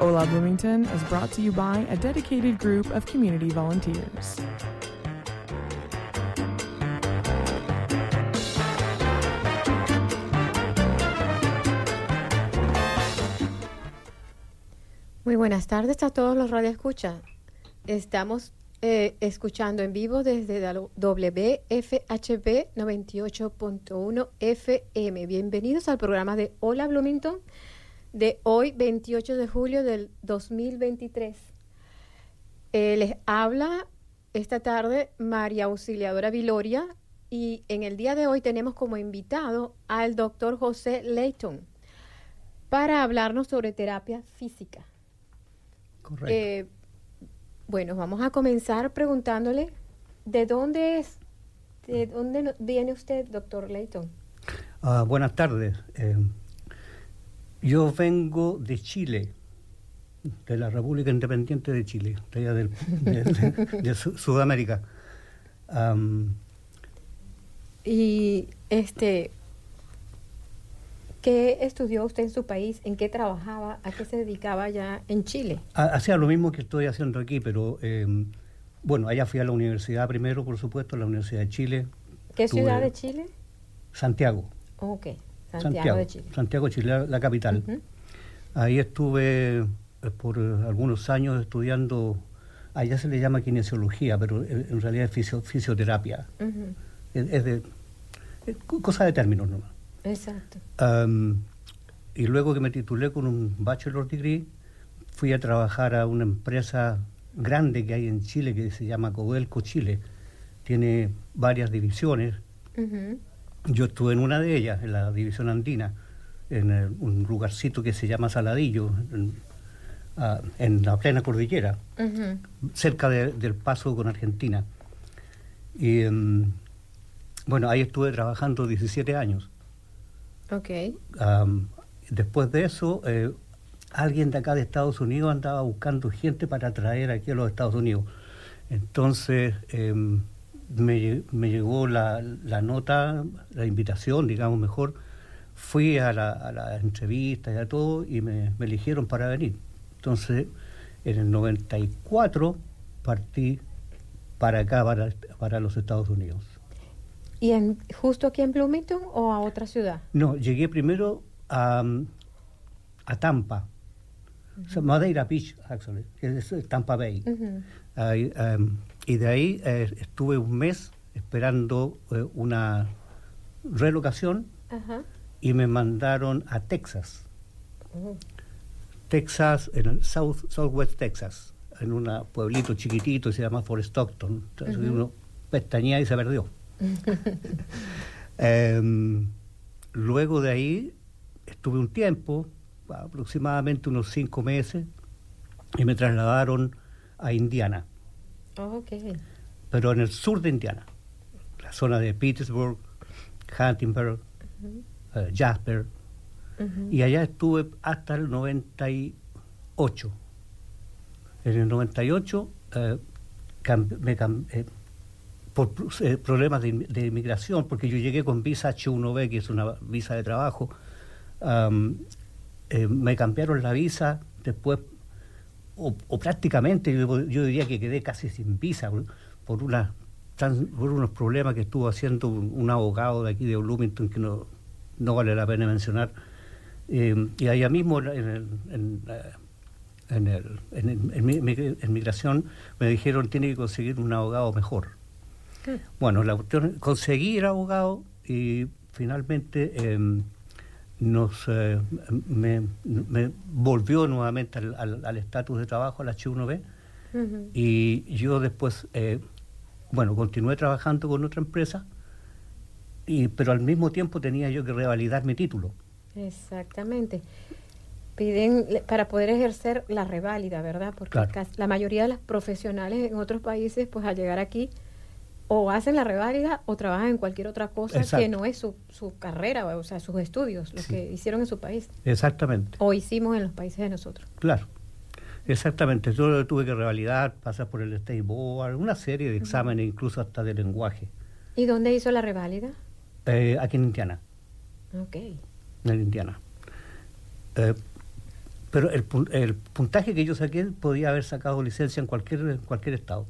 Hola Bloomington is brought to you by a dedicated group of community volunteers. Muy buenas tardes a todos los radioescuchas. Estamos eh, escuchando en vivo desde WFHB 98.1 FM. Bienvenidos al programa de Hola Bloomington de hoy, 28 de julio del 2023. Eh, les habla esta tarde María Auxiliadora Viloria y en el día de hoy tenemos como invitado al doctor José Leighton para hablarnos sobre terapia física. Correcto. Eh, bueno, vamos a comenzar preguntándole de dónde es, de dónde viene usted, doctor Leighton. Ah, buenas tardes. Eh, yo vengo de Chile, de la República Independiente de Chile, de allá del, de, de- de Su- Sudamérica. Am, Y este, ¿qué estudió usted en su país? ¿En qué trabajaba? ¿A qué se dedicaba ya en Chile? ha- hacía lo mismo que estoy haciendo aquí, pero eh, bueno, allá fui a la universidad primero, por supuesto, la Universidad de Chile, ¿Qué ciudad de Chile? Santiago. Ok, Santiago, de Chile. Santiago, Chile, la, capital. Ahí estuve eh, por algunos años estudiando, allá se le llama kinesiología, pero en realidad es fisio- fisioterapia. Es, es de es cosa de términos nomás. Exacto. Am, y luego que me titulé con un bachelor degree, fui a trabajar a una empresa grande que hay en Chile que se llama Codelco Chile. Tiene varias divisiones. Yo estuve en una de ellas, en la división andina, en un lugarcito que se llama Saladillo, en, ah, en la plena cordillera, cerca de- del paso con Argentina. Y em, bueno, ahí estuve trabajando 17 años. Ok. Después de eso, eh, alguien de acá de Estados Unidos andaba buscando gente para traer aquí a los Estados Unidos. Entonces em, me, me llegó la, la nota, la invitación, digamos mejor. Fui a la, a la entrevista y a todo y me, me eligieron para venir. Entonces, en el 94 partí para acá, para, para los Estados Unidos. ¿Y en, justo aquí en Bloomington o a otra ciudad? No, llegué primero a, a Tampa, O sea, Madeira Beach, actually, que es Tampa Bay. Em, y de ahí eh, estuve un mes esperando eh, una relocación Ajá. y me mandaron a Texas. Oh, Texas, en el South, Southwest Texas, en un pueblito chiquitito que se llama Fort Stockton. Entonces uno pestañea y se perdió. Em, luego de ahí estuve un tiempo, aproximadamente unos cinco meses, y me trasladaron a Indiana, ok. pero en el sur de Indiana, la zona de Petersburg, Huntingburg, eh, Jasper, y allá estuve hasta el 98. En el 98 eh, me eh, por pro- problemas de, in- de inmigración, porque yo llegué con visa H1B, que es una visa de trabajo, eh, me cambiaron la visa después, o, o prácticamente yo, yo diría que quedé casi sin visa por, por una por unos problemas que estuvo haciendo un, un abogado de aquí de Bloomington que no, no vale la pena mencionar. Eh, y allá mismo en, el, en, eh, en, el- en el- en migración me dijeron tiene que conseguir un abogado mejor. Bueno, la cuestión, conseguí el abogado y finalmente em, nos eh, me, me volvió nuevamente al- al al estatus de trabajo, al H1B, Ujú. y yo después, eh, bueno, continué trabajando con otra empresa, y, pero al mismo tiempo tenía yo que revalidar mi título. Exactamente. piden para poder ejercer la reválida, ¿verdad? Porque Claro. la mayoría de las profesionales en otros países, pues al llegar aquí, o hacen la reválida o trabajan en cualquier otra cosa que no es su, su carrera, o sea, sus estudios, lo Sí. que hicieron en su país, Exactamente, o hicimos en los países de nosotros. claro. Exactamente, yo lo tuve que revalidar, pasar por el State Board, una serie de exámenes, incluso hasta de lenguaje, ¿Y dónde hizo la reválida? eh, aquí en Indiana. Ok. en Indiana. Eh, pero el, el puntaje que yo saqué podía haber sacado licencia en cualquier en cualquier estado.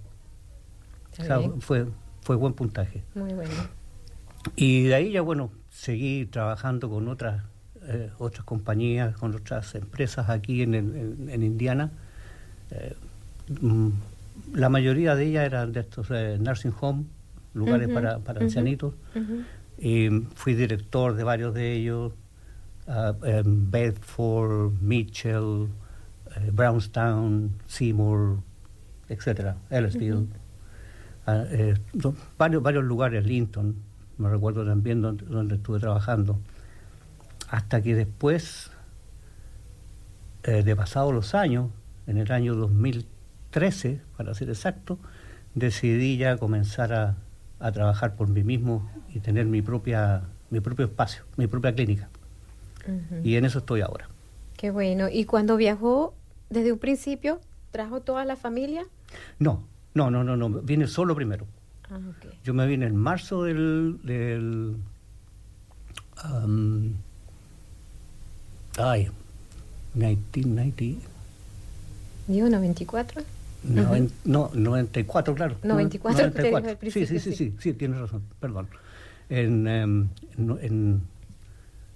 O sea, fue, fue buen puntaje. Muy bueno. Y de ahí ya, bueno, seguí trabajando con otras eh, otras compañías, con otras empresas aquí en, en, en Indiana. Eh, mm, la mayoría de ellas eran de estos eh, nursing home, lugares para, para ancianitos. Y fui director de varios de ellos, ah, en Bedford, Mitchell, Brownstown, Seymour, etcétera, Ellisville. Eh, varios, varios lugares, Linton, me recuerdo también donde, donde estuve trabajando. Hasta que después, eh, de pasados los años, en el año 2013, para ser exacto, decidí ya comenzar a, a trabajar por mí mismo y tener mi propia mi propio espacio, mi propia clínica. Y en eso estoy ahora. Qué bueno. ¿Y cuando viajó desde un principio, trajo toda la familia? No, no, no, no, no, vine solo primero. Ah, ok. Yo me vine en marzo del... del um, ay, 1990... Digo 94. noven- No, 94, claro. 94 que te dijo al Sí, sí, sí, sí. sí, tienes razón, perdón. En, em, en, en-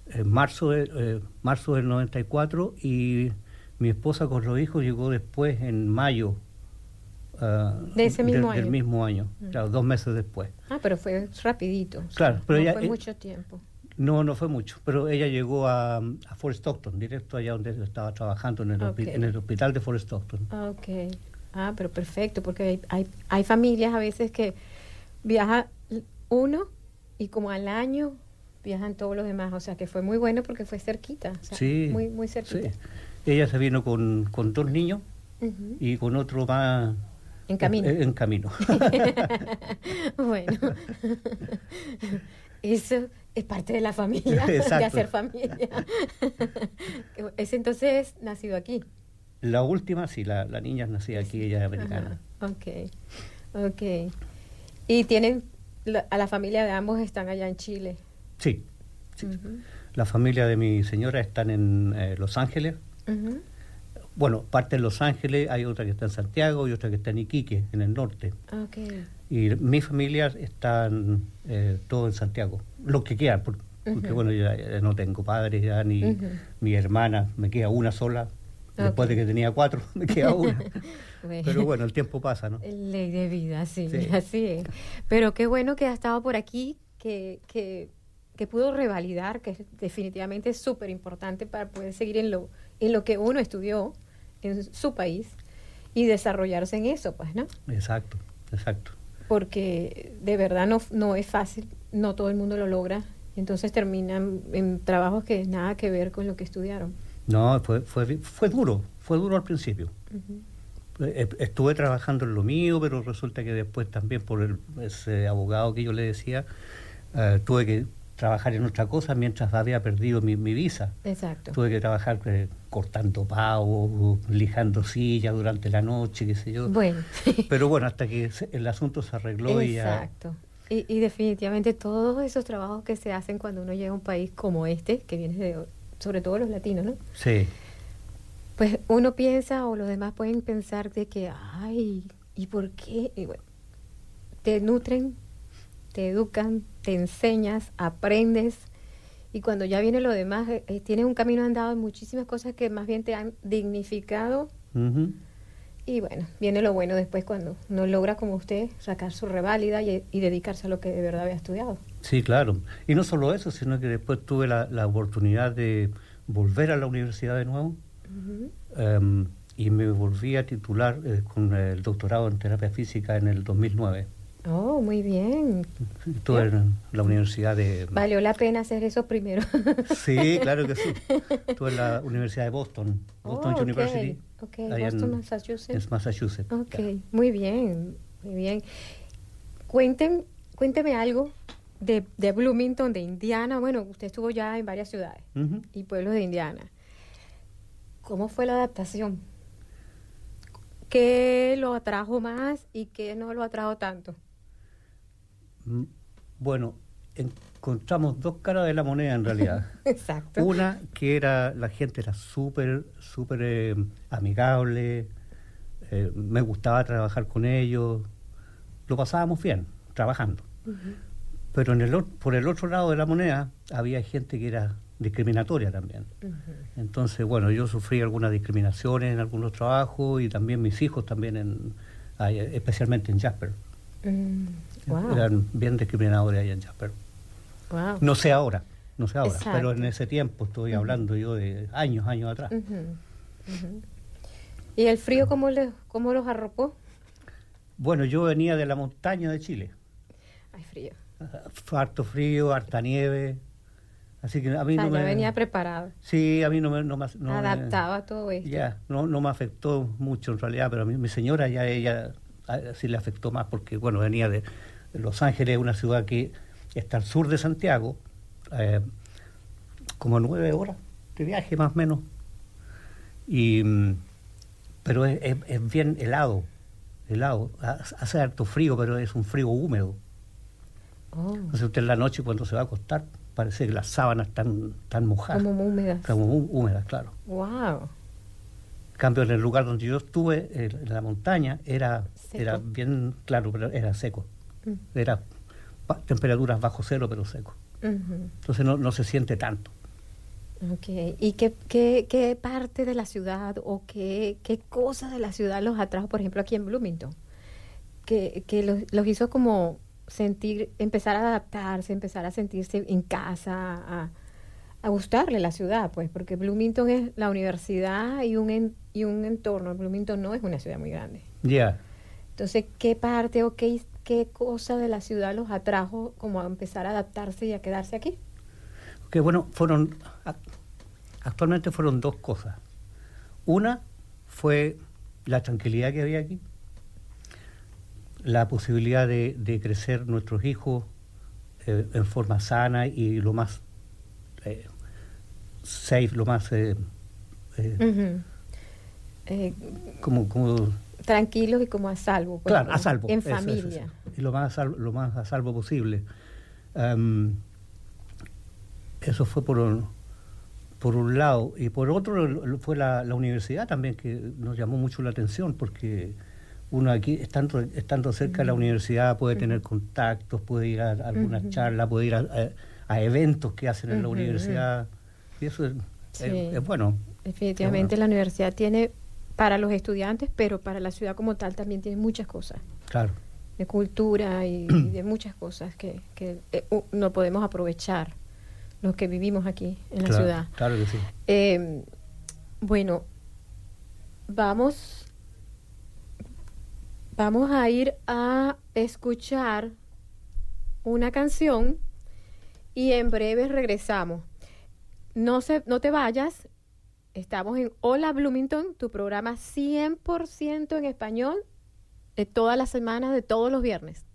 en marzo, de, eh, marzo del 94 y mi esposa con los hijos llegó después, en mayo. Ah, De ese mismo del- año. Del mismo año, claro, dos meses después. Ah, pero fue rapidito. Claro, pero no ella- fue eh, mucho tiempo. No, no fue mucho, pero ella llegó a, a Fort Stockton, directo allá donde estaba trabajando, en el, hospi- Ok. en el hospital de Fort Stockton. Ah, ok. Ah, pero perfecto, porque hay, hay, hay familias a veces que viaja uno y como al año viajan todos los demás. O sea, que fue muy bueno porque fue cerquita. o sea, sí, Muy, muy sí. cerquita. Ella se vino con, con dos niños Ujú. y con otro más En camino. En, en camino. bueno, eso es parte de la familia, de Exacto. hacer familia. Ese entonces nacido aquí. la última, sí, la, la niña nacida aquí, ella es americana. Ajá, Ok, ok. Y tienen, la- a la familia de ambos están allá en Chile. Sí, sí. La familia de mi señora están en eh, Los Ángeles. ujú. Bueno, parte en Los Ángeles, hay otra que está en Santiago y otra que está en Iquique, en el norte. Ok, Y mi familia están eh, todos en Santiago, los que quedan, por- porque bueno, yo ya, ya no tengo padres ya, ni mi hermana, me queda una sola. Después de que tenía cuatro, me queda una. Bueno. Pero bueno, el tiempo pasa, ¿no? Ley de vida, sí, Sí. así es. Pero qué bueno que ha estado por aquí, que, que, que pudo revalidar, que es definitivamente es súper importante para poder seguir en lo, en lo que uno estudió en su país y desarrollarse en eso, pues, ¿no? Exacto, exacto. Porque de verdad no, no es fácil, no todo el mundo lo logra, entonces terminan en trabajos que nada que ver con lo que estudiaron. No, fue, fue, fue duro, fue duro al principio. Estuve trabajando en lo mío, pero resulta que después también por el, ese abogado que yo le decía, eh, tuve que trabajar en otra cosa mientras había perdido mi, mi visa. Exacto. Tuve que trabajar eh, cortando pavos, lijando sillas durante la noche, qué sé yo. Bueno. Pero bueno, hasta que el asunto se arregló y ya... Exacto. Y, y definitivamente todos esos trabajos que se hacen cuando uno llega a un país como este, que viene de, sobre todo los latinos, ¿no? Sí, Pues uno piensa o los demás pueden pensar de que, ay, ¿y por qué? Y bueno, te nutren, te educan, te enseñas, aprendes. Y cuando ya viene lo demás, eh, eh, tienes un camino andado en muchísimas cosas que más bien te han dignificado. Y bueno, viene lo bueno después cuando uno logra, como usted, sacar su reválida y, y dedicarse a lo que de verdad había estudiado. sí, claro. Y no solo eso, sino que después tuve la, la oportunidad de volver a la universidad de nuevo. Em, y me volví a titular eh, con el doctorado en terapia física en el 2009. Oh, muy bien. Estuve en la Universidad de... Valió la pena hacer eso primero. Sí, claro que sí. Estuve en la Universidad de Boston, Boston Oh, ok, University. ok, Boston, en, Massachusetts. en Massachusetts. Ok, muy bien, muy bien. Cuenten, cuénteme algo de, de Bloomington, de Indiana. Bueno, usted estuvo ya en varias ciudades y pueblos de Indiana. ¿Cómo fue la adaptación? ¿Qué lo atrajo más y qué no lo atrajo tanto? Bueno, encontramos dos caras de la moneda en realidad. Exacto. Una que era, la gente era súper, súper eh, amigable, eh, me gustaba trabajar con ellos, lo pasábamos bien, trabajando. Pero en el, por el otro lado de la moneda había gente que era discriminatoria también. Entonces, bueno, yo sufrí algunas discriminaciones en algunos trabajos y también mis hijos también, en, especialmente en Jasper. Mm, wow, Eran bien discriminadores ahí en Jasper. wow. No sé ahora, no sé ahora, Exacto. pero en ese tiempo estoy hablando yo de años, años atrás. Ujú, ujú. ¿Y el frío cómo, le, cómo los arropó? Bueno, yo venía de la montaña de Chile. Ay, frío. Harto frío, harta nieve. Así que a mí O sea, no ya me... venía preparado, Sí, a mí no me... No me- no me- adaptado a todo esto. Ya, no, no me afectó mucho en realidad, pero a mí, mi señora ya ella sí le afectó más porque, bueno, venía de, Los Ángeles, una ciudad que está al sur de Santiago, eh, como nueve horas de viaje más o menos. Y, pero es, es- es bien helado, helado. Ha- Hace harto frío, pero es un frío húmedo. Oh, Entonces usted en la noche cuando se va a acostar, parece que las sábanas están, están mojadas. como húmedas. Como hú- húmedas, claro. Wow. En cambio, en el lugar donde yo estuve, en la montaña, era, Seco. era bien claro, pero era seco. Mm. Era temperaturas bajo cero, pero seco. Entonces no, no se siente tanto. Ok, ¿y qué, qué, qué parte de la ciudad o qué, qué cosa de la ciudad los atrajo, por ejemplo, aquí en Bloomington? Que, que los, los hizo como sentir, empezar a adaptarse, empezar a sentirse en casa, a, a gustarle la ciudad, pues, porque Bloomington es la universidad y un, en- y un entorno. Bloomington no es una ciudad muy grande. Ya. Entonces, ¿qué parte o qué, qué cosa de la ciudad los atrajo como a empezar a adaptarse y a quedarse aquí? Que bueno, fueron. Actualmente fueron dos cosas. Una fue la tranquilidad que había aquí, la posibilidad de, de crecer nuestros hijos eh, en forma sana y lo más eh, safe, lo más. eh, eh. Eh, como, como tranquilos y como a salvo. pues, Claro, ¿no? a salvo. En eso, familia. eso. Y lo más, a salvo, lo más a salvo posible. Am, eso fue por un, por un lado. Y por otro fue la, la universidad también que nos llamó mucho la atención porque uno aquí, estando, estando cerca de la universidad, puede tener contactos, puede ir a algunas Ujú. charlas, puede ir a, a- a eventos que hacen en la universidad. Y eso es, Sí. es- es bueno. Definitivamente bueno. la universidad tiene para los estudiantes, pero para la ciudad como tal también tiene muchas cosas, Claro. de cultura y, y de muchas cosas que, que eh, no podemos aprovechar los que vivimos aquí en la ciudad. Claro que sí. Eh, bueno, vamos, vamos a ir a escuchar una canción y en breve regresamos. No, se, no te vayas, estamos en Hola Bloomington, tu programa 100% en español de todas las semanas, de todos los viernes.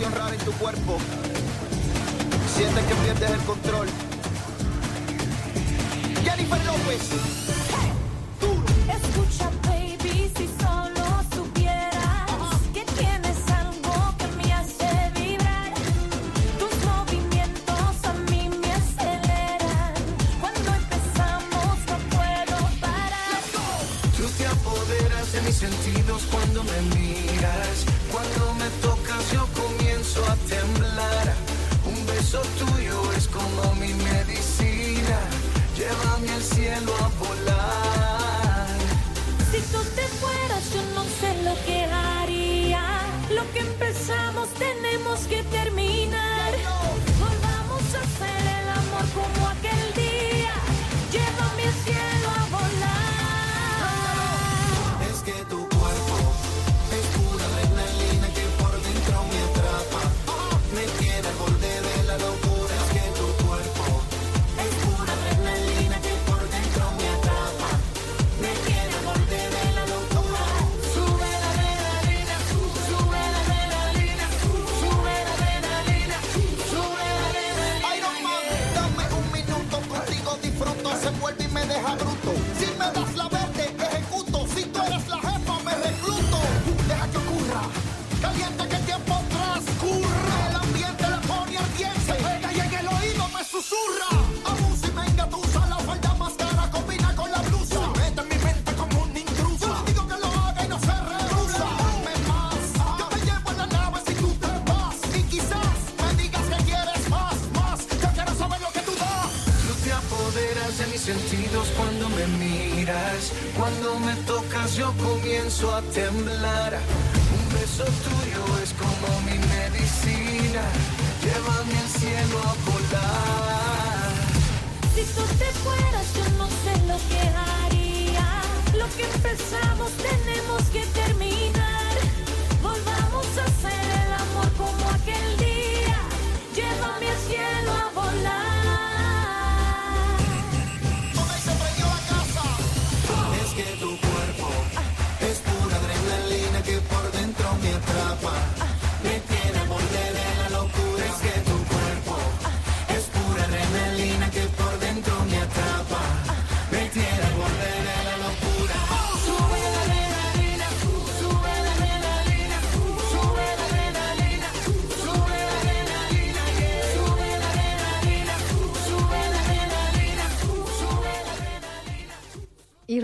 Sensación rara en tu cuerpo. Sientes que pierdes el control. Jennifer López.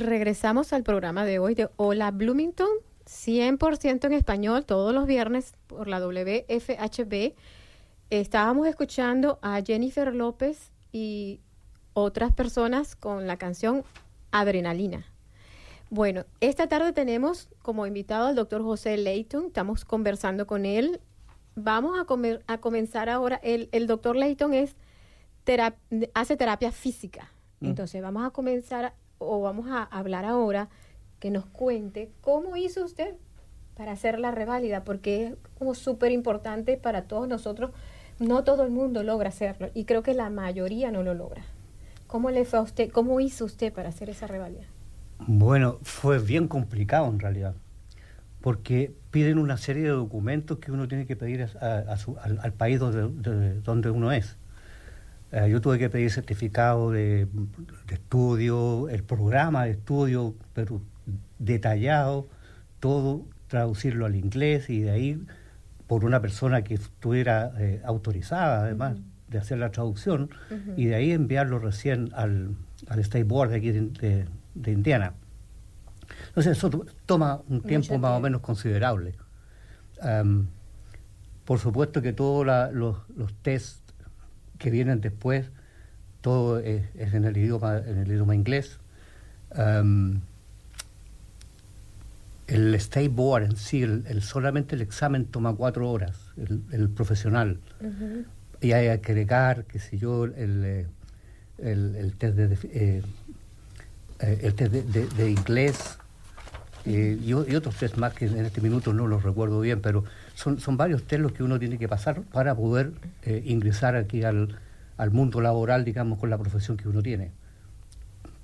Regresamos al programa de hoy de Hola Bloomington, 100% en español, todos los viernes por la WFHB. Estábamos escuchando a Jennifer López y otras personas con la canción Adrenalina. Bueno, esta tarde tenemos como invitado al doctor José Leighton, estamos conversando con él. Vamos a, comer- a comenzar ahora. El, el doctor Leighton es hace terapia física. Mm. Entonces vamos a comenzar o vamos a hablar ahora que nos cuente cómo hizo usted para hacer la reválida, porque es como súper importante para todos nosotros. No todo el mundo logra hacerlo y creo que la mayoría no lo logra. ¿Cómo le fue a usted? ¿Cómo hizo usted para hacer esa reválida? Bueno, fue bien complicado en realidad, porque piden una serie de documentos que uno tiene que pedir al, país donde, de- donde uno es. Eh, yo tuve que pedir certificado de, de estudio, el programa de estudio, pero detallado, todo, traducirlo al inglés y de ahí por una persona que estuviera eh, autorizada además de hacer la traducción y de ahí enviarlo recién al, al State Board de aquí de, de- de Indiana. Entonces eso to- toma un tiempo Mucho más o menos considerable. Am, por supuesto que todos los, los test que vienen después, todo es, es en el idioma, en el idioma inglés. El State Board en sí, el, el- solamente el examen toma cuatro horas, el, el profesional. Y hay que agregar, qué sé yo, el, eh, el, test de, eh, eh, el test de, de- de inglés eh, y otros test más que en este minuto no los recuerdo bien, pero son, son varios test los que uno tiene que pasar para poder eh, ingresar aquí al, al mundo laboral, digamos, con la profesión que uno tiene.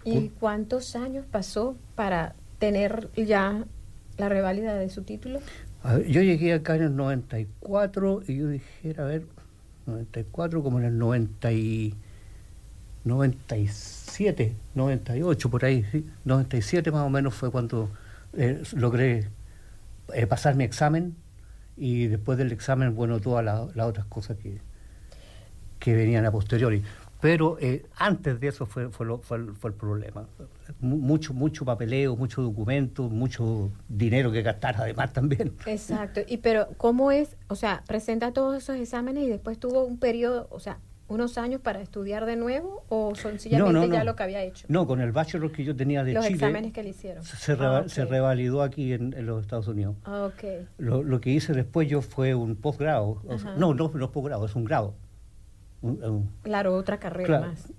¿Y cuántos años pasó para tener ya la reválida de su título? A ver, yo llegué acá en el 94 y yo dije, a ver, 94 como en el 90 y, 97, 98, por ahí, sí. 97 más o menos fue cuando eh, logré eh, pasar mi examen y después del examen, bueno, todas las otras cosas que, que venían a posteriori. Pero eh, antes de eso fue, fue, lo- fue el, fue el problema. Mu- Mucho, mucho papeleo, mucho documento, mucho dinero que gastar además también. Exacto. Y pero, ¿cómo es? O sea, presenta todos esos exámenes y después tuvo un periodo, o sea, unos años para estudiar de nuevo o sencillamente No, no, ya no. lo que había hecho? No, con el bachelor que yo tenía de Los Chile, exámenes que le hicieron. se, Ah, se revalidó aquí en, en los Estados Unidos. Ah, ok. Lo, lo que hice después yo fue un posgrado. o sea, Ajá. no, no, no es posgrado, es un grado. Un- un- Claro, otra carrera Claro. más.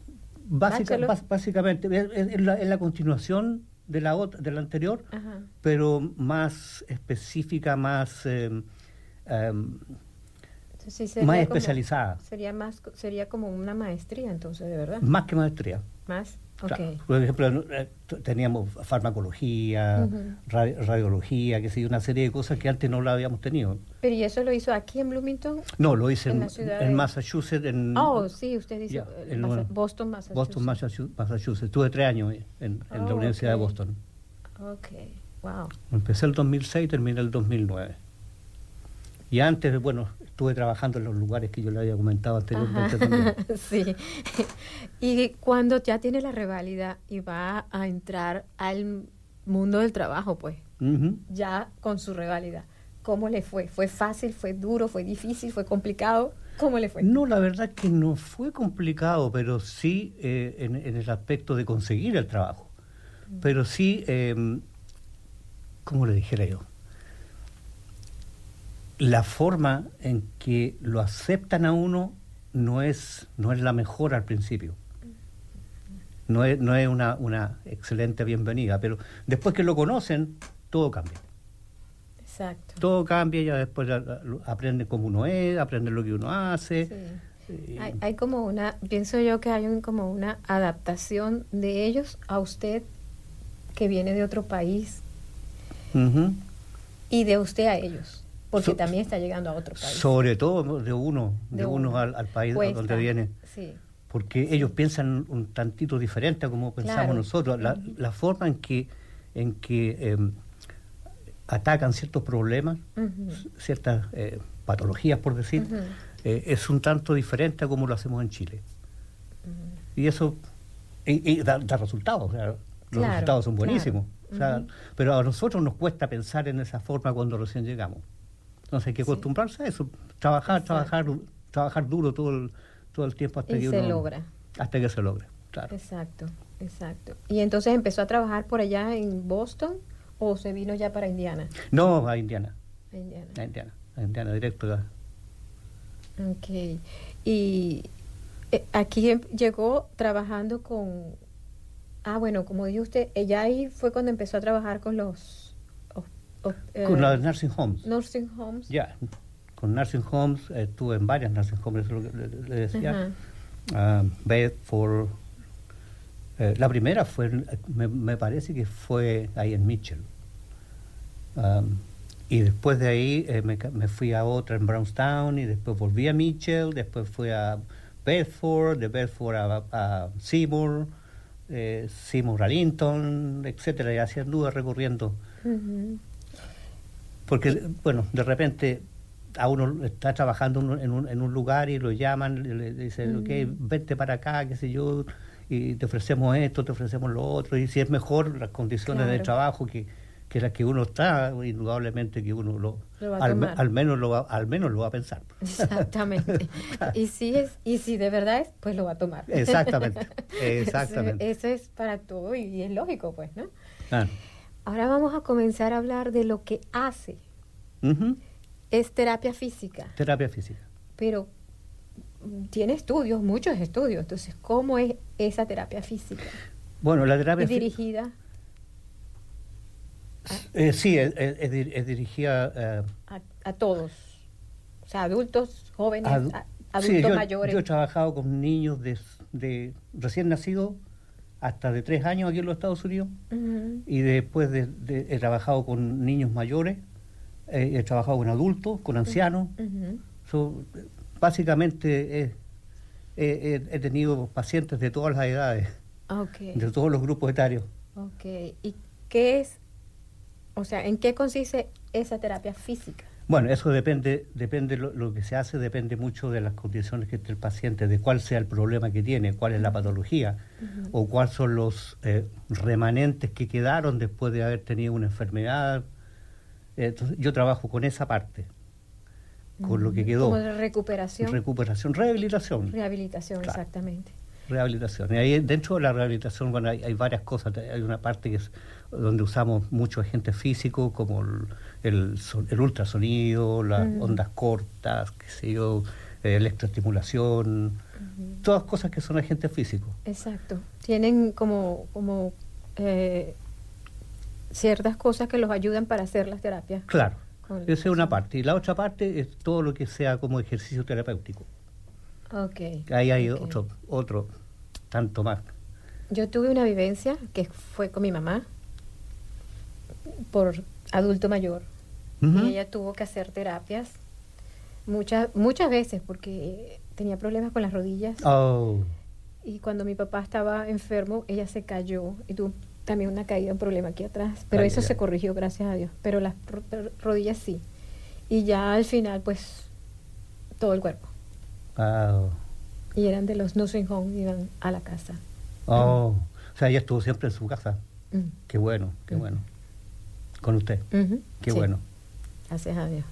básica- básicamente, es, la, continuación de la, otra, de la anterior, Ajá. pero más específica, más, eh, em, Entonces, sí sería más como- especializada, Sería más, sería como una maestría, entonces, de verdad. más que maestría. Más. Ok. Claro. Por ejemplo, eh, teníamos farmacología, radiología, que sé una serie de cosas que antes no la habíamos tenido. Pero ¿y eso lo hizo aquí en Bloomington? No, lo hice En en, en Massachusetts, en Oh, sí, usted dice eh, en Massa- Nueva- Boston, Massachusetts. Boston, Massachusetts. Massachusetts. Estuve tres años en, Oh, la Universidad de. Boston. Ok, wow. Empecé el 2006 y terminé el 2009. Y antes, bueno, estuve trabajando en los lugares que yo le había comentado anteriormente también. sí. Y cuando ya tiene la reválida y va a entrar al mundo del trabajo, pues, ya con su reválida, ¿cómo le fue? ¿Fue fácil, fue duro, fue difícil, fue complicado? ¿Cómo le fue? No, la verdad que no fue complicado, pero sí eh, en, en el aspecto de conseguir el trabajo. Pero sí, eh, ¿cómo le dijera yo? La forma en que lo aceptan a uno no es, no es la mejor al principio. No es, no es una, una excelente bienvenida, pero después que lo conocen, todo cambia. Exacto. Todo cambia, ya después aprenden cómo uno es, aprenden lo que uno hace. Sí. Hay, hay como una, pienso yo que hay un, como una adaptación de ellos a usted que viene de otro país y de usted a ellos, porque So- también está llegando a otro país. Sobre todo de uno, de, De uno uno. al, al país Cuesta. donde viene. Sí, Porque ellos piensan un tantito diferente a como pensamos Claro. nosotros. La, la forma en que, en que eh, atacan ciertos problemas, ciertas eh, patologías, por decir, eh, es un tanto diferente a como lo hacemos en Chile. Y eso y, y da, da resultados. o sea, los Claro, resultados son claro. buenísimos. O sea, Ujú. Pero a nosotros nos cuesta pensar en esa forma cuando recién llegamos. Entonces hay que Sí. acostumbrarse a eso, trabajar, Exacto. trabajar, trabajar duro todo el, todo el tiempo hasta Y que se uno- logra. Hasta que se logre, claro. Exacto, exacto. Y entonces empezó a trabajar por allá en Boston o se vino ya para Indiana. No, a Indiana, A Indiana. a Indiana, a Indiana directo. ya. Ok. Y eh, aquí em- llegó trabajando con... Ah, bueno, como dijo usted, ella ahí fue cuando empezó a trabajar con los... os- Con eh, los nursing homes. nursing homes. Ya, con nursing homes, eh, estuve en varias nursing homes, lo que le, le decía. Ah, Bedford. eh, la primera fue, me, me parece que fue ahí en Mitchell. Am, y después de ahí eh, me, me fui a otra en Brownstown y después volví a Mitchell, después fui a Bedford, de Bedford a, a Seymour, eh, Seymour a Linton, etcétera, y así anduve recorriendo. Porque, bueno, de repente a uno está trabajando en un- en un, lugar y lo llaman, le, le dicen, ok, vente para acá, qué sé yo, y te ofrecemos esto, te ofrecemos lo otro, y si es mejor las condiciones de trabajo que, que las que uno está, indudablemente que uno lo, al, me- tomar. al menos lo va, al menos lo va a pensar. Exactamente. y si es, y si de verdad es, pues lo va a tomar. Exactamente, exactamente. Eso, eso es para todo y, y es lógico, pues, ¿no? Claro. Ahora vamos a comenzar a hablar de lo que hace. Es terapia física, Terapia física. pero tiene estudios, muchos estudios. Entonces, ¿cómo es esa terapia física? Bueno, la terapia fí- dirigida eh, sí, es, es- es dir- es dirigida eh, a, a todos. O sea, adultos, jóvenes, Adu- a- sí, adultos yo, mayores. yo he trabajado con niños de, de recién nacidos hasta de tres años aquí en los Estados Unidos y después de, de- he trabajado con niños mayores, eh, he trabajado con adultos, con ancianos. Ujú. So, básicamente Eh, eh, he tenido pacientes de todas las edades, de todos los grupos etarios. Ok. ¿Y qué es, o sea, en qué consiste esa terapia física? Bueno, eso depende, depende lo, lo que se hace, depende mucho de las condiciones que esté el paciente, de cuál sea el problema que tiene, cuál es la patología, o cuáles son los eh, remanentes que quedaron después de haber tenido una enfermedad. Entonces, yo trabajo con esa parte, con lo que quedó. Como recuperación, Recuperación, rehabilitación. rehabilitación, Claro. exactamente. Rehabilitación. Y ahí dentro de la rehabilitación, bueno, hay, hay varias cosas. Hay una parte que es donde usamos mucho agente físico, como el, el, el ultrasonido, las ondas cortas, qué sé yo, eh, electroestimulación, todas cosas que son agentes físicos. Exacto. Tienen como, como eh, ciertas cosas que los ayudan para hacer las terapias. Claro, esa es una parte. Y la otra parte es todo lo que sea como ejercicio terapéutico. Ok. Ahí hay otro, otro tanto más. Yo tuve una vivencia que fue con mi mamá por adulto mayor. Y ella tuvo que hacer terapias muchas muchas veces porque tenía problemas con las rodillas. Oh, Y cuando mi papá estaba enfermo, ella se cayó y tuvo también una caída, un problema aquí atrás. Pero Ay, eso se corrigió, gracias a Dios. Pero las ro- ro- rodillas sí. Y ya al final, pues, todo el cuerpo. Y eran de los nursing home, iban a la casa. oh. O sea, ella estuvo siempre en su casa. Mm. Qué bueno, qué bueno. Con usted. Qué sí, bueno. Gracias a Dios.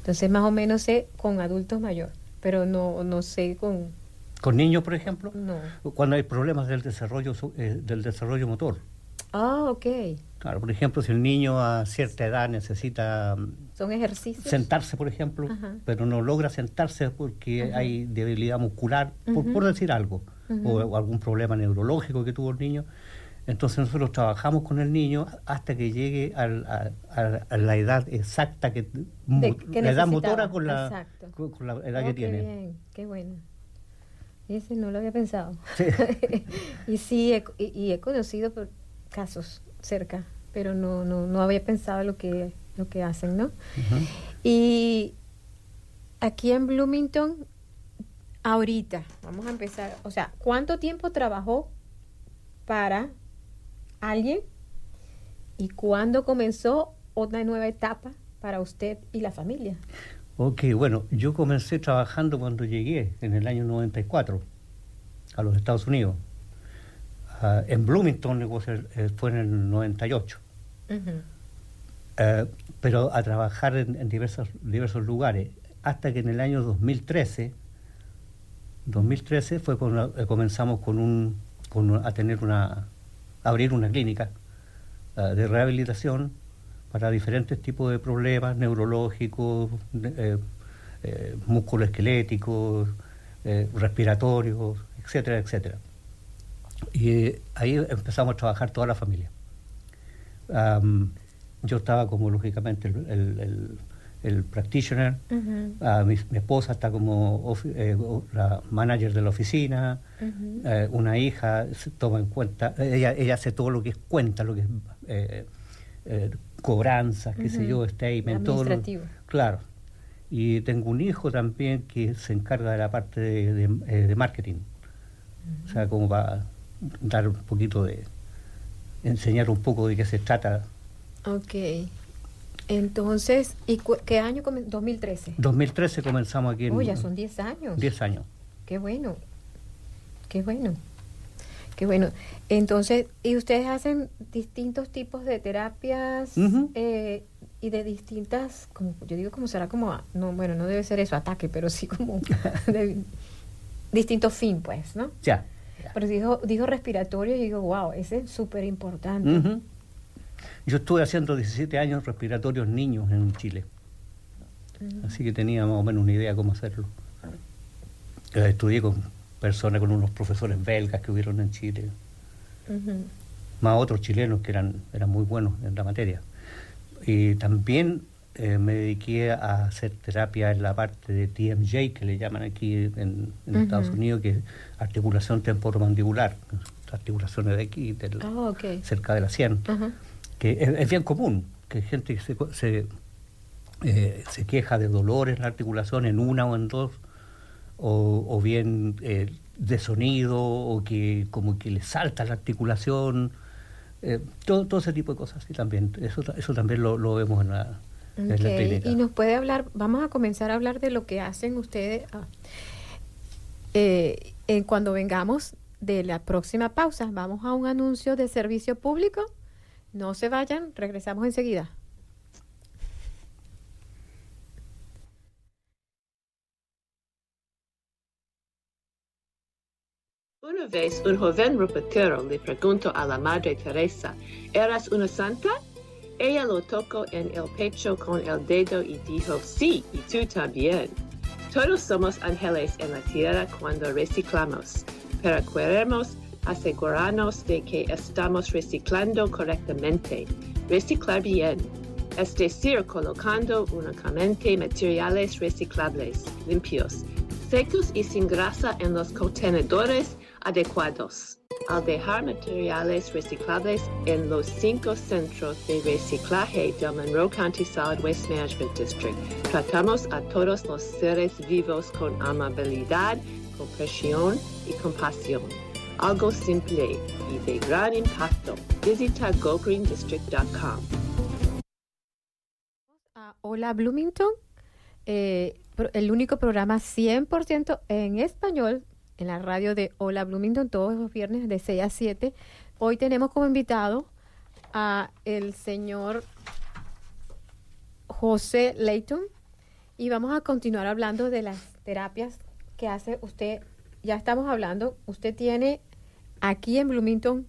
Entonces, más o menos sé con adultos mayores, pero no, no sé con... Con niños, por ejemplo, No. cuando hay problemas del desarrollo eh, del desarrollo motor. Ah, ok. Claro, por ejemplo, si el niño a cierta edad necesita mm, Son ejercicios. sentarse, por ejemplo, Ajá. pero no logra sentarse porque Ajá. hay debilidad muscular, por, por decir algo, o algún problema neurológico que tuvo el niño. Entonces nosotros trabajamos con el niño hasta que llegue al- a, a- a la edad exacta, que, mo- De- que la edad motora con la, con, con la edad Oh, que qué tiene. bien, qué bueno. Ese no lo había pensado. Sí. y sí, he, y, y he conocido por casos cerca, pero no, no, no había pensado lo que, lo que hacen, ¿no? Y aquí en Bloomington, ahorita, vamos a empezar, o sea, ¿cuánto tiempo trabajó para alguien y cuándo comenzó una nueva etapa para usted y la familia? Ok, bueno, yo comencé trabajando cuando llegué, en el año 94, a los Estados Unidos. Ah, en Bloomington negocio, eh, fue en el 98. Eh, pero a trabajar en, en diversos, diversos lugares, hasta que en el año 2013, 2013 fue cuando eh, comenzamos con un, con a tener una, abrir una clínica eh, de rehabilitación para diferentes tipos de problemas neurológicos, eh, eh, musculoesqueléticos, eh, respiratorios, etcétera, etcétera. Y eh, ahí empezamos a trabajar toda la familia. Am, yo estaba como lógicamente el- el practitioner, ah, mi, mi esposa está como eh, la manager de la oficina, eh, una hija se toma en cuenta, ella, ella hace todo lo que es cuenta, lo que es eh, eh, cobranzas, qué sé yo, statement, todo. lo- claro. Y tengo un hijo también que se encarga de la parte de, de, de marketing. O sea, como para dar un poquito de, enseñar un poco de qué se trata. Ok. Entonces, ¿y qué año? comen- 2013. 2013 comenzamos aquí en Oh, ya son 10 años. 10 años. Qué bueno. Qué bueno. Qué bueno. Entonces, ¿y ustedes hacen distintos tipos de terapias eh, y de distintas, como yo digo, como será como, no, bueno, no debe ser eso, ataque, pero sí como de distinto fin, pues, ¿no? Ya. Pero dijo, dijo respiratorio y digo, wow, ese es súper importante. Ujú. Yo estuve haciendo 17 años respiratorios niños en Chile. Así que tenía más o menos una idea cómo hacerlo. Eh, estudié con personas, con unos profesores belgas que hubieron en Chile, más otros chilenos que eran, eran muy buenos en la materia. Y también eh, me dediqué a hacer terapia en la parte de TMJ, que le llaman aquí en. Estados Unidos, que es articulación temporomandibular, articulaciones de aquí, del- Ah, cerca de la sien Ajá. Que es, es bien común, que hay gente que se, se, eh, se queja de dolor en la articulación, en una o en dos, o, o bien eh, de sonido, o que como que le salta la articulación, eh, todo, todo ese tipo de cosas sí también, eso, eso también lo, lo vemos en la, en la Ok, clínica. Y nos puede hablar, vamos a comenzar a hablar de lo que hacen ustedes ah, eh, cuando vengamos de la próxima pausa. Vamos a un anuncio de servicio público. No se vayan, regresamos enseguida. Una vez un joven reportero le preguntó a la Madre Teresa, ¿eras una santa? Ella lo tocó en el pecho con el dedo y dijo, sí, y tú también. Todos somos ángeles en la tierra cuando reciclamos, pero queremos asegurarnos de que estamos reciclando correctamente. Reciclar bien, es decir, colocando únicamente materiales reciclables, limpios, secos y sin grasa en los contenedores adecuados. Al dejar materiales reciclables en los cinco centros de reciclaje del Monroe County Solid Waste Management District, tratamos a todos los seres vivos con amabilidad, compasión y compasión. Algo simple y de gran impacto. Visita gogreendistrict.com. a Hola Bloomington, eh, el único programa 100% en español en la radio de Hola Bloomington todos los viernes de 6 a 7. Hoy tenemos como invitado a el señor José Leighton y vamos a continuar hablando de las terapias que hace usted. Ya estamos hablando, usted tiene aquí en Bloomington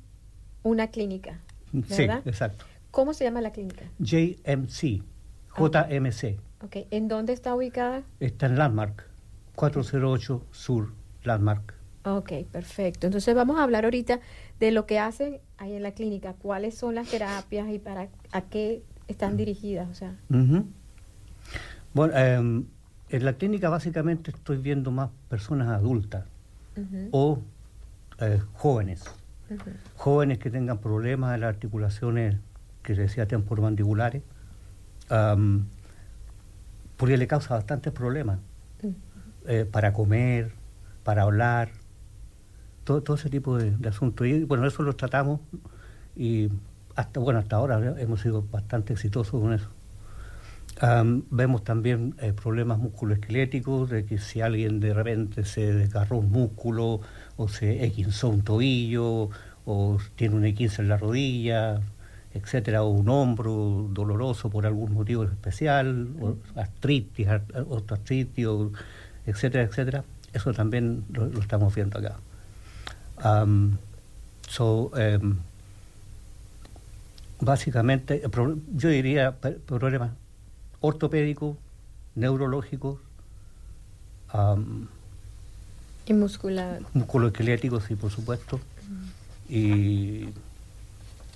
una clínica, Sí, ¿verdad? exacto. ¿Cómo se llama la clínica? JMC, JMC, Ok, ¿en dónde está ubicada? está en Landmark, 408 Sur, Landmark. Ok, perfecto. Entonces vamos a hablar ahorita de lo que hacen ahí en la clínica, cuáles son las terapias y para a qué están dirigidas, o sea. Bueno, em, en la clínica básicamente estoy viendo más personas adultas o eh, jóvenes, jóvenes que tengan problemas de las articulaciones que se decía temporomandibulares, am, porque le causa bastantes problemas eh, para comer, para hablar, todo, todo ese tipo de, de asuntos. Y bueno, eso lo tratamos y hasta bueno hasta ahora hemos sido bastante exitosos con eso. Am, vemos también eh, problemas musculoesqueléticos, de que si alguien de repente se desgarró un músculo o se equinzó un tobillo o tiene un equince en la rodilla, etcétera, o un hombro doloroso por algún motivo especial, o artritis, ar- osteoartritis, o etcétera, etcétera, eso también lo, estamos viendo acá. Am, so, em, básicamente, yo diría problemas ortopédicos, neurológicos, am, Y muscular. musculoesqueléticos, sí, por supuesto, y,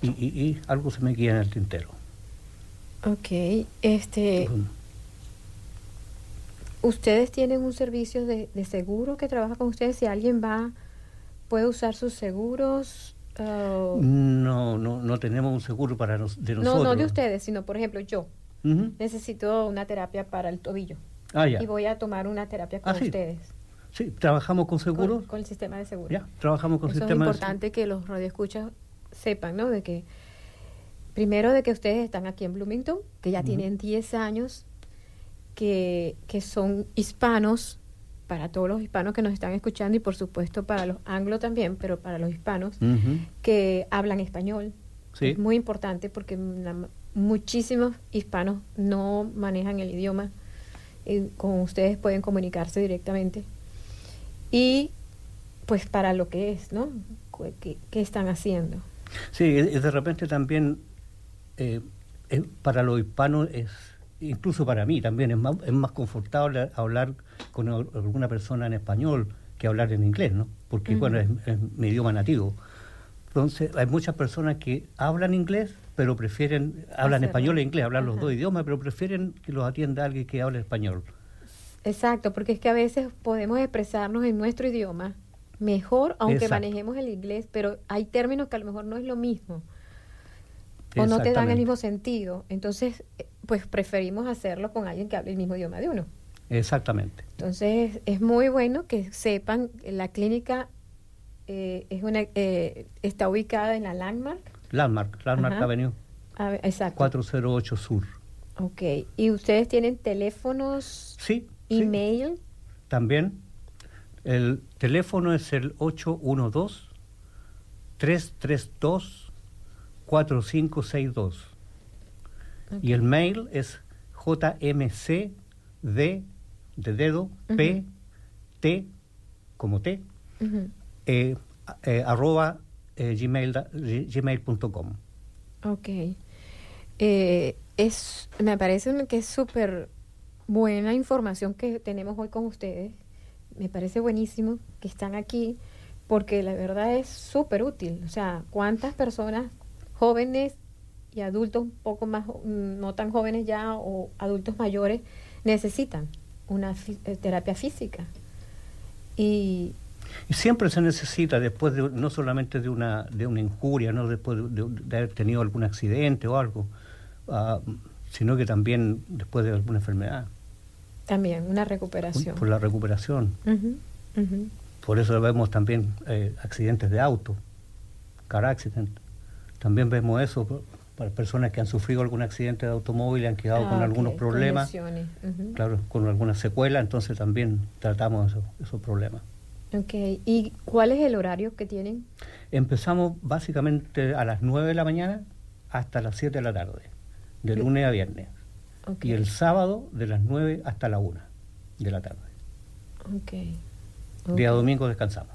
y, y- y algo se me queda en el tintero. Ok, este, ustedes tienen un servicio de, de seguro que trabaja con ustedes. Si alguien va, puede usar sus seguros. ah, No, no, no tenemos un seguro para nos- de no, nosotros. no de ustedes, sino por ejemplo yo Necesito una terapia para el tobillo Ah, ya. y voy a tomar una terapia con Ah, ustedes. Sí, trabajamos con seguros. Con, el sistema de seguro. Ya, trabajamos con Eso es sistemas de importante que los radioescuchas sepan, ¿no? De que, primero, de que ustedes están aquí en Bloomington, que ya tienen 10 años, que, que son hispanos, para todos los hispanos que nos están escuchando y, por supuesto, para los anglos también, pero para los hispanos, que hablan español. Sí. Es muy importante porque la- muchísimos hispanos no manejan el idioma. y con ustedes pueden comunicarse directamente. Y pues para lo que es, ¿no? ¿Qué, qué están haciendo? Sí, y de repente también eh, para los hispanos es, incluso para mí también es más, es más confortable hablar con al- alguna persona en español que hablar en inglés, ¿no? Porque Ujú. bueno, es, es mi idioma nativo. Entonces, hay muchas personas que hablan inglés, pero prefieren, hablan Hacerlo. español e inglés, hablan los dos idiomas, pero prefieren que los atienda alguien que hable español. Exacto, porque es que a veces podemos expresarnos en nuestro idioma mejor, aunque Exacto. manejemos el inglés, pero hay términos que a lo mejor no es lo mismo. o no te dan el mismo sentido. Entonces, eh, pues preferimos hacerlo con alguien que hable el mismo idioma de uno. Exactamente. Entonces es muy bueno que sepan la clínica eh, es una eh, está ubicada en la Landmark. Landmark, Landmark Ajá. Avenue, A ver, exacto. 408 Sur. Ok. ¿Y ustedes tienen teléfonos, Sí, sí. email? También el teléfono es el 812-332-4562. Y el mail es jmcd de dedo p t como t Ujú. eh, eh, arroba eh, gmail gmail.com. Ok. Eh, es, me parece que es súper buena información que tenemos hoy con ustedes. Me parece buenísimo que están aquí porque la verdad es súper útil. O sea, ¿cuántas personas jóvenes y adultos un poco más, mm, no tan jóvenes ya, o adultos mayores, necesitan una eh, terapia física? Y Y siempre se necesita después de no solamente de una de una injuria, no después de, de- de haber tenido algún accidente o algo, ah, sino que también después de alguna enfermedad, también una recuperación. por la recuperación. Por eso vemos también eh, accidentes de auto, car accident. También vemos eso para personas que han sufrido algún accidente de automóvil y han quedado con Ah, algunos ok, con problemas, lesiones, ujú. claro, con alguna secuela, entonces también tratamos esos, esos problemas. Ok, ¿y cuál es el horario que tienen? Empezamos básicamente a las 9 de la mañana hasta las 7 de la tarde, de lunes a viernes. Ok, Y el sábado de las 9 hasta la 1 de la tarde. ok. Día domingo descansamos.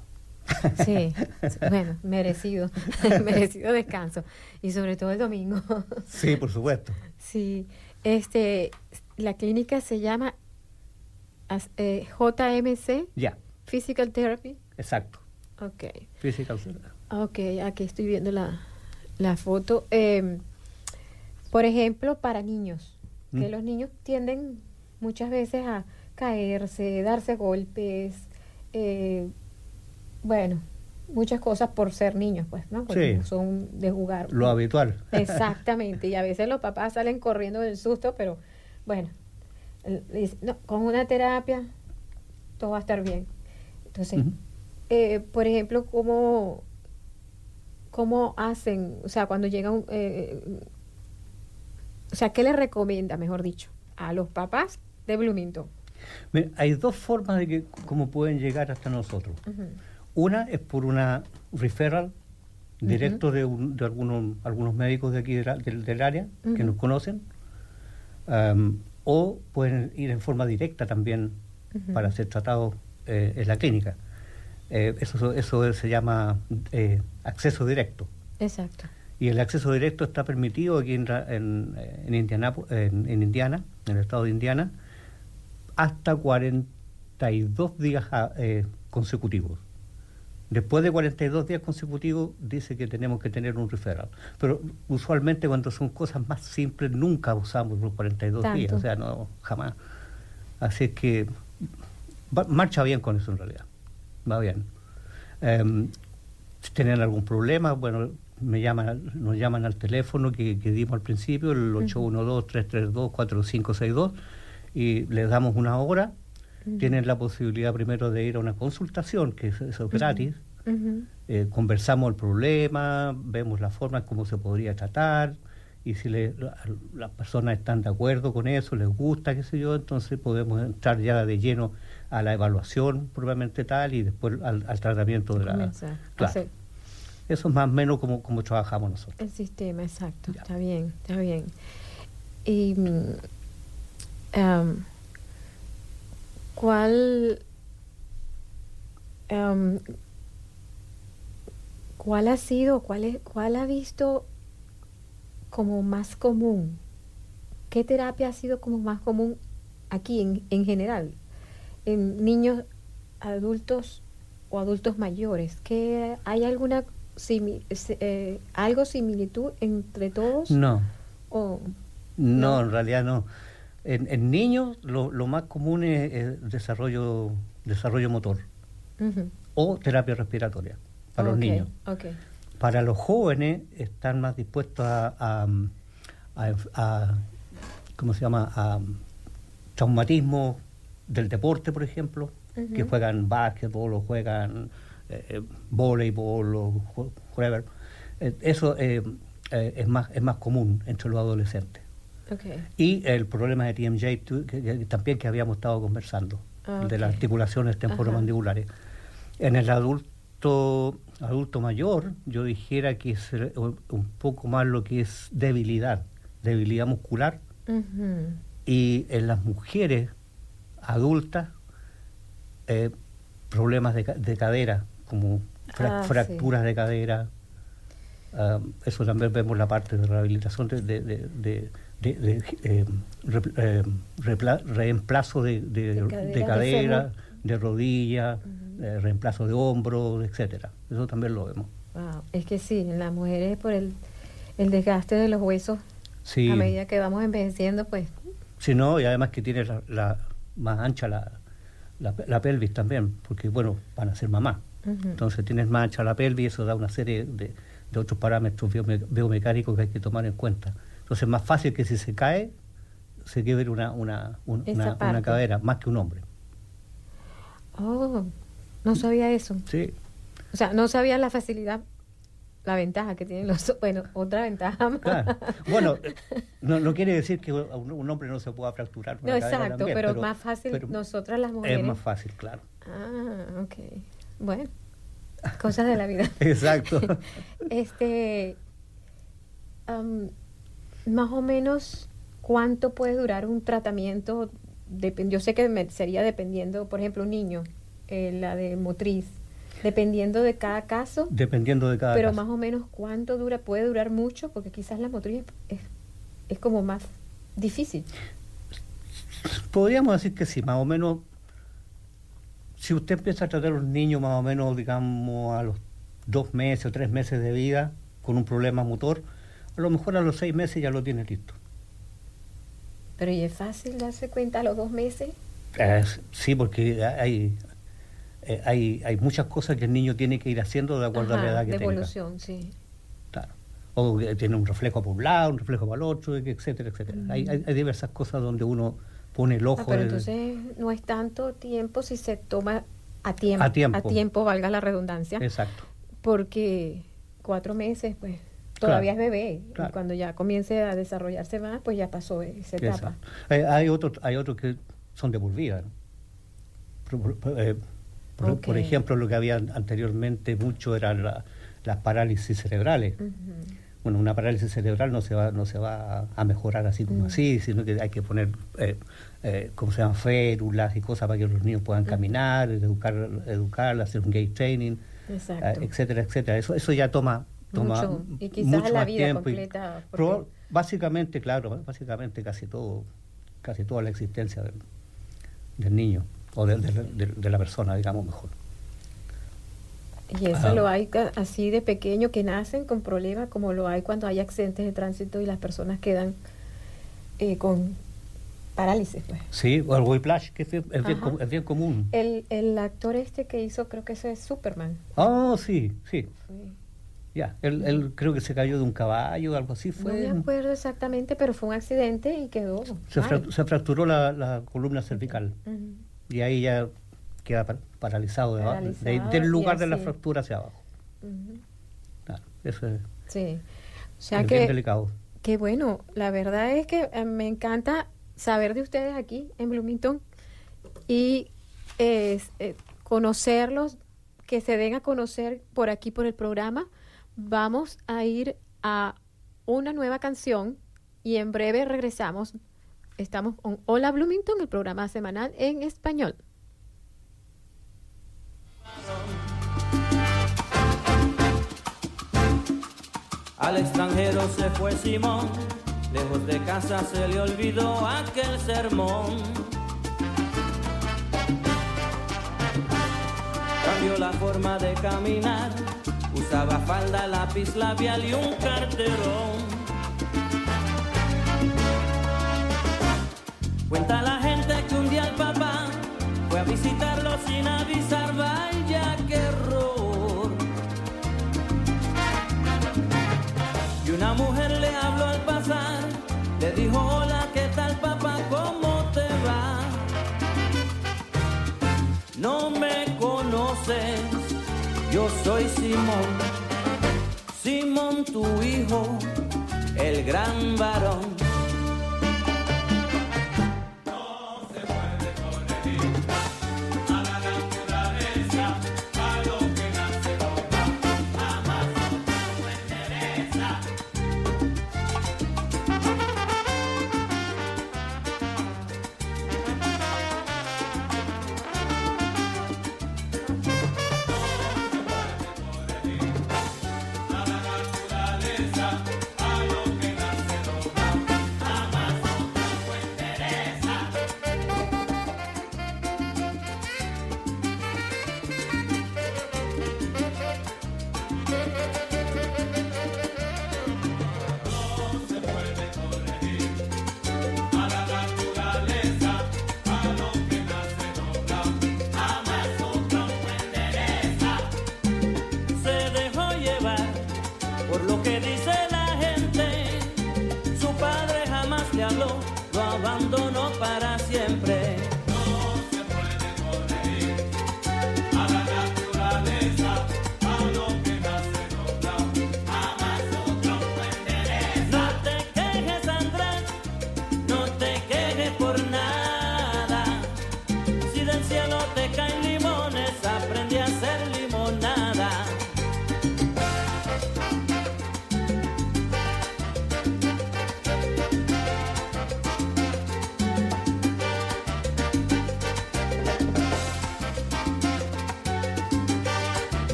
Sí, bueno, merecido, merecido descanso. Y sobre todo el domingo. Sí, por supuesto. Sí, este, la clínica se llama eh, JMC, Ya, Physical Therapy. exacto. Ok, Physical ok, aquí estoy viendo la, la foto. Eh, por ejemplo, para niños, que Mm. los niños tienden muchas veces a caerse, darse golpes, eh, bueno, muchas cosas por ser niños, pues, ¿no? Porque Sí. son de jugar. Lo habitual. Exactamente, y a veces los papás salen corriendo del susto, pero bueno, no, con una terapia todo va a estar bien. Entonces, eh, por ejemplo, ¿cómo, ¿cómo hacen? O sea, cuando llega un... eh, o sea, ¿qué le recomienda, mejor dicho, a los papás de Bloomington? Mira, hay dos formas de que cómo pueden llegar hasta nosotros. Una es por una referral directo de, un- de algunos, algunos médicos de aquí de la- del, del área que nos conocen, o pueden ir en forma directa también para ser tratados eh, en la clínica. Eh, eso, eso se llama eh, acceso directo. Exacto. Y el acceso directo está permitido aquí en, en, en, Indianapo- en, en Indiana, en el estado de Indiana, hasta 42 días ah, eh, consecutivos. Después de 42 días consecutivos dice que tenemos que tener un referral. Pero usualmente cuando son cosas más simples nunca usamos los 42 días, Tanto. o sea, no, jamás. Así es que va- marcha bien con eso en realidad, va bien. Si tienen algún problema, bueno, me llaman, nos llaman al teléfono que, que dimos al principio, el 812-332-4562, y les damos una hora. Tienen la posibilidad primero de ir a una consultación, que es- gratis. Eh, conversamos el problema, vemos la forma en cómo se podría tratar, y si le- la- las personas están de acuerdo con eso, les gusta, qué sé yo, entonces podemos entrar ya de lleno a la evaluación propiamente tal y después al, al tratamiento de la... Comienza Claro. Eso es más o menos como, como trabajamos nosotros. El sistema, exacto. Ya. Está bien, está bien. Y am, ¿cuál am, cuál ha sido, cuál es, cuál ha visto como más común? ¿Qué terapia ha sido como más común aquí en, en general? En niños, adultos o adultos mayores. ¿Qué, ¿Hay alguna simi- eh, algo similitud entre todos? No, ¿O no, No. en realidad no. En, en niños lo, lo más común es, es desarrollo, desarrollo motor o terapia respiratoria para los niños. ok. Para los jóvenes están más dispuestos a, a, a- a- ¿cómo se llama? A traumatismo del deporte, por ejemplo, que juegan básquetbol o juegan eh, eh, voleibol o whatever. Eh, eso eh, es, más, es más común entre los adolescentes. Y el problema de TMJ tu- que- que también que habíamos estado conversando, Ah, de las articulaciones temporomandibulares. En el adulto adulto mayor, yo dijera que es un poco más lo que es debilidad, debilidad muscular, y en las mujeres adultas, eh, problemas de, de cadera, como fra- Ah, sí. fracturas de cadera. Ah, eso también vemos la parte de rehabilitación de, de, de- eh, eh, reemplazo de, de- De de cadera, de rodilla, eh, reemplazo de hombro, etcétera. Eso también lo vemos. Wow. Es que sí, en las mujeres por el, el desgaste de los huesos Sí. a medida que vamos envejeciendo, pues Sí, no, y además que tiene la, la- más ancha la, la, la pelvis también, porque bueno, van a ser mamá. Ujú. Entonces tienes más ancha la pelvis eso da una serie de, de otros parámetros biome- biomecánicos que hay que tomar en cuenta. Entonces es más fácil que si se cae, se quiebre una, una, un- una, una cadera, más que un hombre. Oh, no sabía eso. Sí, O sea, no sabía la facilidad, la ventaja que tienen los... Bueno, otra ventaja más. claro. Bueno, no, no quiere decir que un, un hombre no se pueda fracturar. No, exacto, también, pero, más fácil pero nosotras las mujeres. Es más fácil, claro. Ah, ok. Bueno, cosas de la vida. Exacto. Este, am, más o menos, ¿cuánto puede durar un tratamiento? Dep- yo sé que me- sería dependiendo, por ejemplo, un niño, eh, la de motriz, dependiendo de cada caso, Dependiendo de cada pero caso. más o menos cuánto dura, puede durar mucho, porque quizás la motriz es, es como más difícil. Podríamos decir que sí, más o menos. Si usted empieza a tratar a un niño más o menos, digamos, a los dos meses o tres meses de vida con un problema motor, a lo mejor a los seis meses ya lo tiene listo. Pero ¿y es fácil darse cuenta a los dos meses? Eh, sí, porque hay, eh, hay, hay muchas cosas que el niño tiene que ir haciendo de acuerdo a la edad que tenga. evolución, sí. Claro. O tiene un reflejo para un lado, un reflejo para el otro, etcétera, etcétera. Hay, hay, hay diversas cosas donde uno pone el Ah, ojo. pero entonces no es tanto tiempo si se toma a tiempo. A tiempo. valga la redundancia. Exacto. Porque cuatro meses, pues, todavía Claro, es bebé. claro. Y cuando ya comience a desarrollarse más, pues ya pasó esa etapa. Exacto. Hay, hay otros hay otros que son de por vida. ¿no? Por, ejemplo, lo que había anteriormente mucho eran la- las parálisis cerebrales. Bueno, una parálisis cerebral no se va no se va a mejorar así como Mm. así, sino que hay que poner, eh, eh, ¿cómo se llaman? Férulas y cosas para que los niños puedan caminar, educar, educar, hacer un gate training, eh, etcétera, etcétera. Eso, eso ya toma, toma Mucho, y quizás mucho la más vida tiempo y- completa, porque- Proba- básicamente, claro, básicamente casi todo, casi toda la existencia del, del niño o de, de- de- de la persona, digamos mejor. Y eso Ah. lo hay así de pequeño que nacen con problemas, como lo hay cuando hay accidentes de tránsito y las personas quedan eh, con parálisis. Pues. Sí, o el whiplash, que es bien, es bien Ajá. com- es bien común. El, el actor este que hizo, creo que ese es Superman. Oh, sí, sí. Ya, él, él creo que se cayó de un caballo o algo así. No Fue, me acuerdo exactamente, pero fue un accidente y quedó. se, frac- se fracturó la, la columna cervical Ujú. Y ahí ya queda pa- paralizado, de Paralizado del lugar de la fractura hacia abajo. Claro, eso es, Sí. O sea es bien que, delicado. que bueno, la verdad es que eh, me encanta saber de ustedes aquí en Bloomington y eh, eh, conocerlos, que se den a conocer por aquí por el programa. Vamos a ir a una nueva canción y en breve regresamos. Estamos con Hola Bloomington, el programa semanal en español. Al extranjero se fue Simón, lejos de casa se le olvidó aquel sermón. Cambió la forma de caminar, usaba falda, lápiz labial y un carterón. Cuenta la gente que un día el papá fue a visitarlo sin avisar, vaya qué error. Y una mujer le habló al pasar, le dijo hola, ¿qué tal papá? ¿Cómo te va? No me conoces, yo soy Simón, Simón tu hijo, el gran varón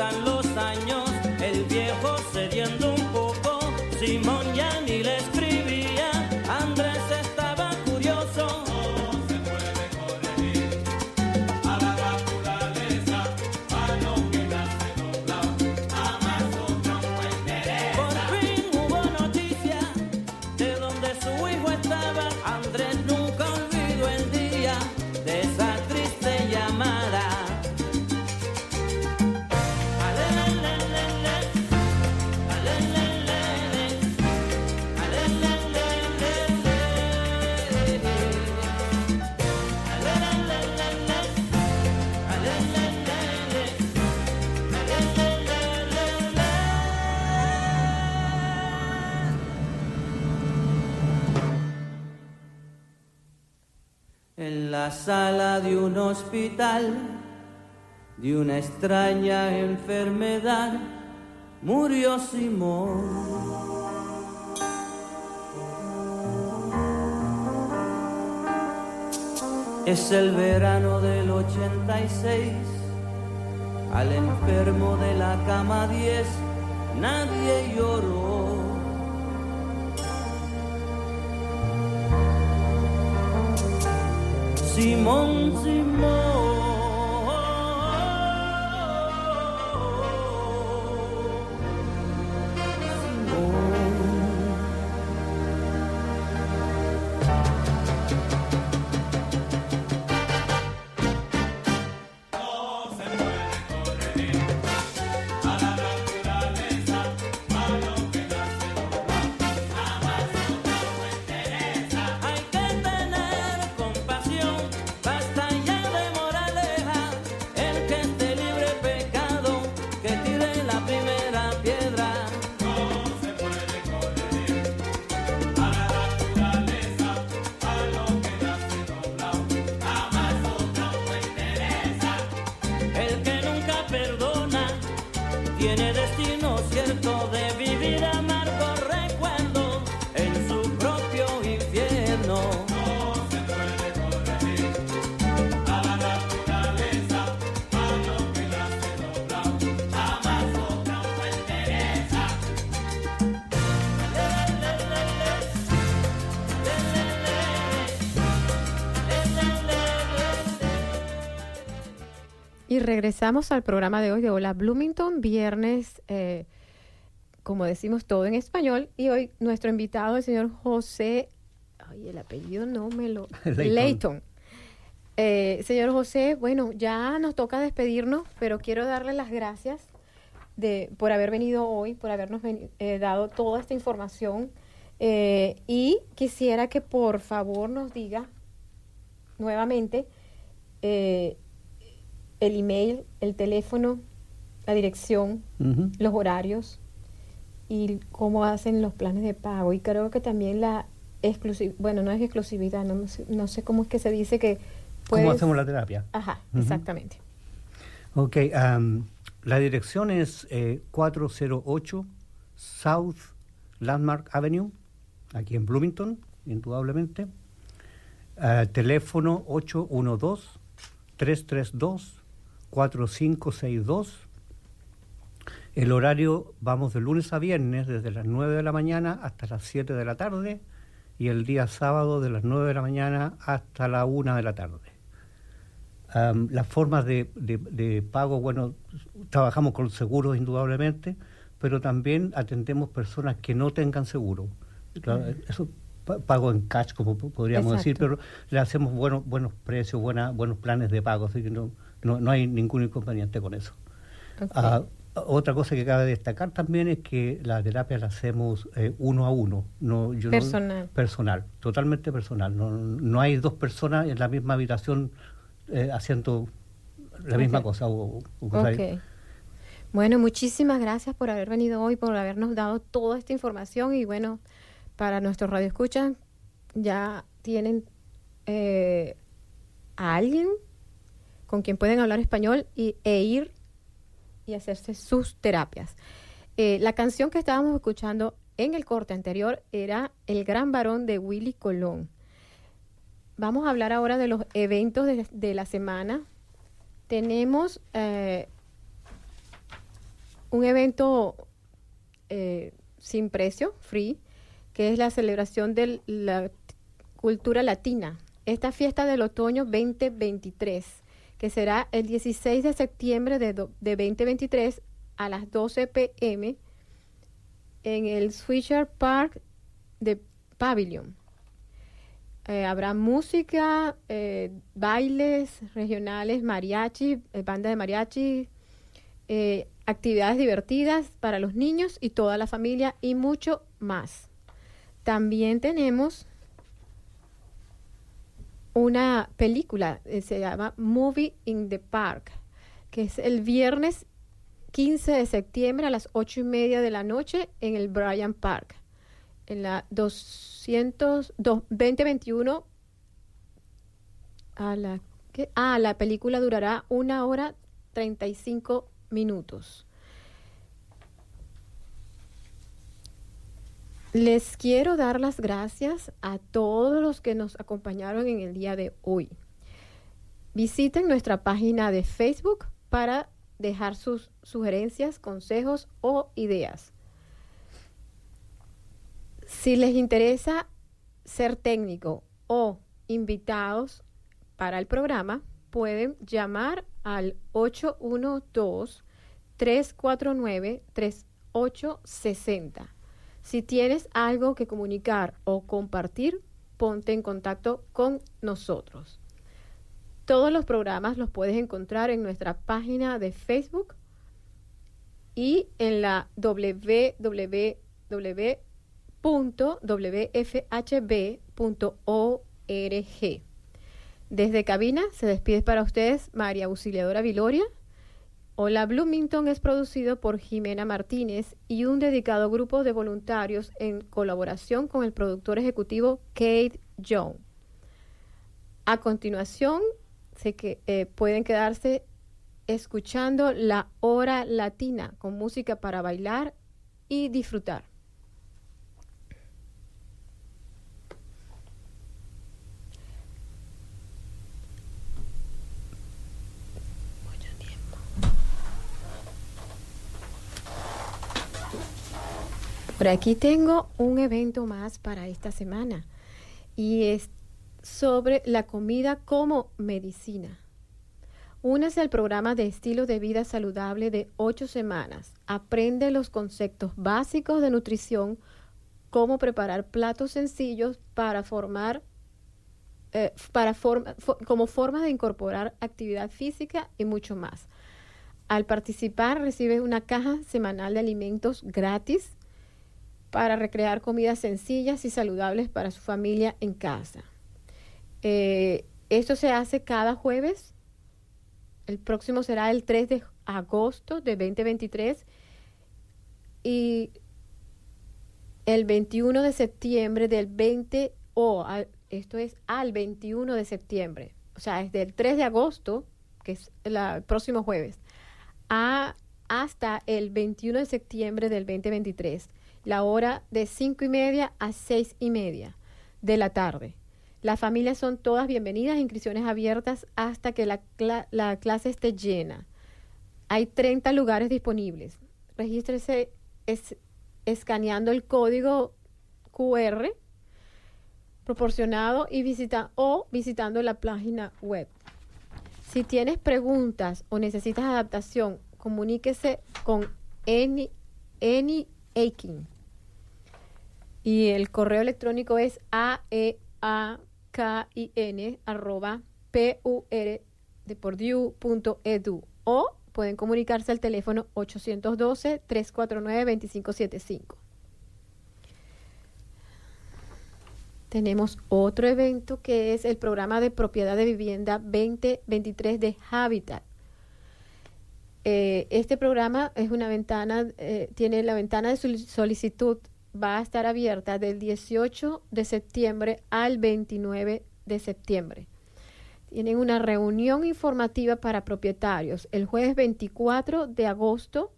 dan sala de un hospital, de una extraña enfermedad, murió Simón. Es el verano del 86, al enfermo de la cama 10 nadie lloró. 是梦，是梦。Regresamos al programa de hoy de Hola Bloomington, viernes, eh, como decimos todo en español, y hoy nuestro invitado, el señor José, ay, el apellido no me lo... Leighton. Leighton. Eh, señor José, bueno, ya nos toca despedirnos, pero quiero darle las gracias de, por haber venido hoy, por habernos eh, dado toda esta información. Eh, y quisiera que por favor nos diga nuevamente el email, el teléfono, la dirección, los horarios y cómo hacen los planes de pago. Y creo que también la exclusividad, bueno, no es exclusividad, no, sé- no sé cómo es que se dice que ¿Cómo hacemos la terapia? Ajá, exactamente. Ok, la dirección es eh, 408 South Landmark Avenue, aquí en Bloomington, indudablemente. Ah, teléfono 812-332-4562. El horario vamos de lunes a viernes desde las 9 de la mañana hasta las 7 de la tarde y el día sábado de las 9 de la mañana hasta la 1 de la tarde. Las formas de, de- de pago, bueno, trabajamos con seguros indudablemente, pero también atendemos personas que no tengan seguro. Eso pa- pago en cash, como po- podríamos decir, pero le hacemos buenos buenos precios, buena, buenos planes de pago, así que no, no, no hay ningún inconveniente con eso. Ah, otra cosa que cabe destacar también es que la terapia la hacemos eh, uno a uno, no, yo no- Personal. personal, totalmente personal. No, no hay dos personas en la misma habitación eh, haciendo la misma cosa. O, o cosa- Ok. Bueno, muchísimas gracias por haber venido hoy, por habernos dado toda esta información y bueno, para nuestros radioescuchas ya tienen eh, a alguien con quien pueden hablar español y, e ir y hacerse sus terapias. Eh, la canción que estábamos escuchando en el corte anterior era El Gran Varón de Willy Colón. Vamos a hablar ahora de los eventos de, la semana. Tenemos eh, un evento eh, sin precio, free, que es la celebración de la cultura latina. Esta fiesta del otoño 2023, que será el 16 de septiembre de, de 2023 a las 12 pm en el Switcher Park de Pavilion. Eh, habrá música, eh, bailes regionales, mariachi, eh, banda de mariachi, eh, actividades divertidas para los niños y toda la familia y mucho más. También tenemos una película, eh, se llama Movie in the Park, que es el viernes 15 de septiembre a las 8 y media de la noche en el Bryant Park, en la 200, dos- 2021 a la, ¿qué? Ah, la película durará una hora 35 minutos. Les quiero dar las gracias a todos los que nos acompañaron en el día de hoy. Visiten nuestra página de Facebook para dejar sus sugerencias, consejos o ideas. Si les interesa ser técnico o invitados para el programa, pueden llamar al 812-349-3860. Si tienes algo que comunicar o compartir, ponte en contacto con nosotros. Todos los programas los puedes encontrar en nuestra página de Facebook y en la www.wfhb.org. Desde cabina se despide para ustedes María Auxiliadora Viloria. Hola Bloomington es producido por Jimena Martínez y un dedicado grupo de voluntarios en colaboración con el productor ejecutivo Kate Young. A continuación, se que, eh, pueden quedarse escuchando la hora latina con música para bailar y disfrutar. Por aquí tengo un evento más para esta semana y es sobre la comida como medicina. Únese al programa de estilo de vida saludable de ocho semanas. Aprende los conceptos básicos de nutrición, cómo preparar platos sencillos para formar eh, para como forma de incorporar actividad física y mucho más. Al participar recibes una caja semanal de alimentos gratis para recrear comidas sencillas y saludables para su familia en casa. Eh, esto se hace cada jueves. El próximo será el 3 de agosto de 2023 y el 21 de septiembre del 20 o esto es al 21 de septiembre. O sea, es del 3 de agosto, que es la- el próximo jueves, hasta el 21 de septiembre del 2023. La hora de 5 y media a 6 y media de la tarde. Las familias son todas bienvenidas, inscripciones abiertas hasta que la, cla- la clase esté llena. Hay 30 lugares disponibles. Regístrese es- escaneando el código QR proporcionado y visita o visitando la página web. Si tienes preguntas o necesitas adaptación, comuníquese con Eni, Eni Y el correo electrónico es aeakin arroba pur de purdue.edu o pueden comunicarse al teléfono 812-349-2575. Tenemos otro evento que es el programa de propiedad de vivienda 2023 de Habitat. Eh, este programa es una ventana, eh, tiene la ventana de sol- solicitud, va a estar abierta del 18 de septiembre al 29 de septiembre. Tienen una reunión informativa para propietarios el jueves 24 de agosto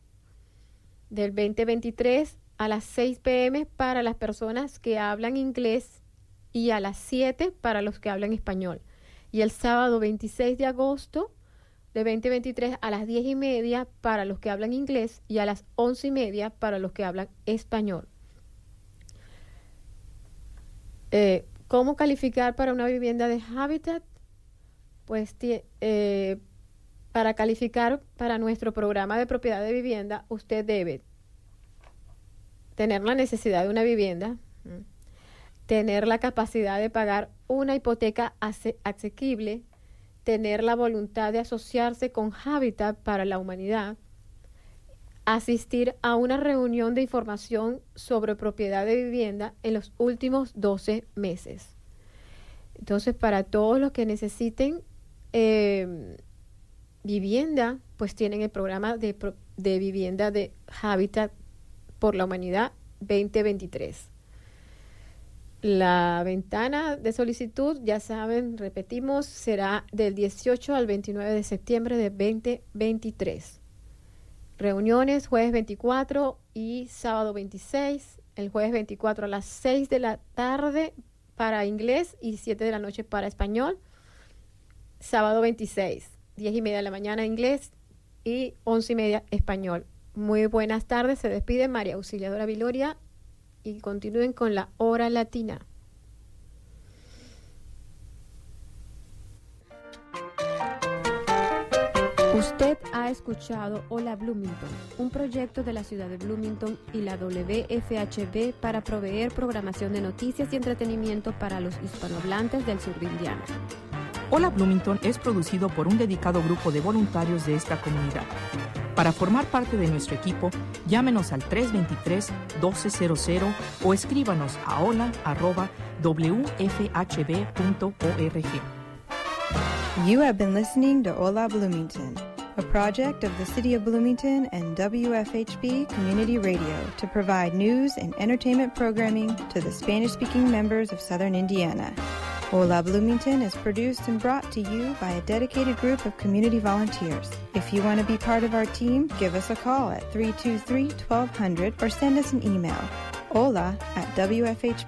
del 2023 a las 6 pm para las personas que hablan inglés y a las 7 para los que hablan español. Y el sábado 26 de agosto de 2023 a las 10 y media para los que hablan inglés y a las 11 y media para los que hablan español. Eh, ¿Cómo calificar para una vivienda de Habitat? Pues eh, para calificar para nuestro programa de propiedad de vivienda, usted debe tener la necesidad de una vivienda, ¿m? tener la capacidad de pagar una hipoteca ase- asequible, tener la voluntad de asociarse con Habitat para la humanidad, asistir a una reunión de información sobre propiedad de vivienda en los últimos 12 meses. Entonces, para todos los que necesiten eh, vivienda, pues tienen el programa de, de vivienda de Habitat por la Humanidad 2023. La ventana de solicitud, ya saben, repetimos, será del 18 al 29 de septiembre de 2023. Reuniones jueves 24 y sábado 26. El jueves 24 a las 6 de la tarde para inglés y 7 de la noche para español. Sábado 26, 10 y media de la mañana inglés y 11 y media español. Muy buenas tardes, se despide María Auxiliadora Viloria y continúen con la hora latina. Usted ha escuchado Hola Bloomington, un proyecto de la ciudad de Bloomington y la WFHB para proveer programación de noticias y entretenimiento para los hispanohablantes del sur de Indiana. Hola Bloomington es producido por un dedicado grupo de voluntarios de esta comunidad. Para formar parte de nuestro equipo, llámenos al 323-1200 o escríbanos a hola.wfhb.org. You have been listening to Hola Bloomington, a project of the City of Bloomington and WFHB Community Radio to provide news and entertainment programming to the Spanish speaking members of Southern Indiana. Hola Bloomington is produced and brought to you by a dedicated group of community volunteers. If you want to be part of our team, give us a call at 323 1200 or send us an email hola at wfhb.org.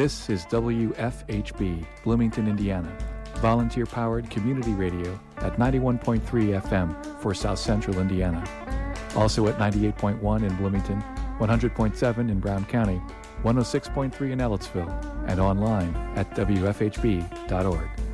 This is WFHB, Bloomington, Indiana, volunteer powered community radio at 91.3 FM for South Central Indiana. Also at 98.1 in Bloomington, 100.7 in Brown County, 106.3 in Ellettsville, and online at WFHB.org.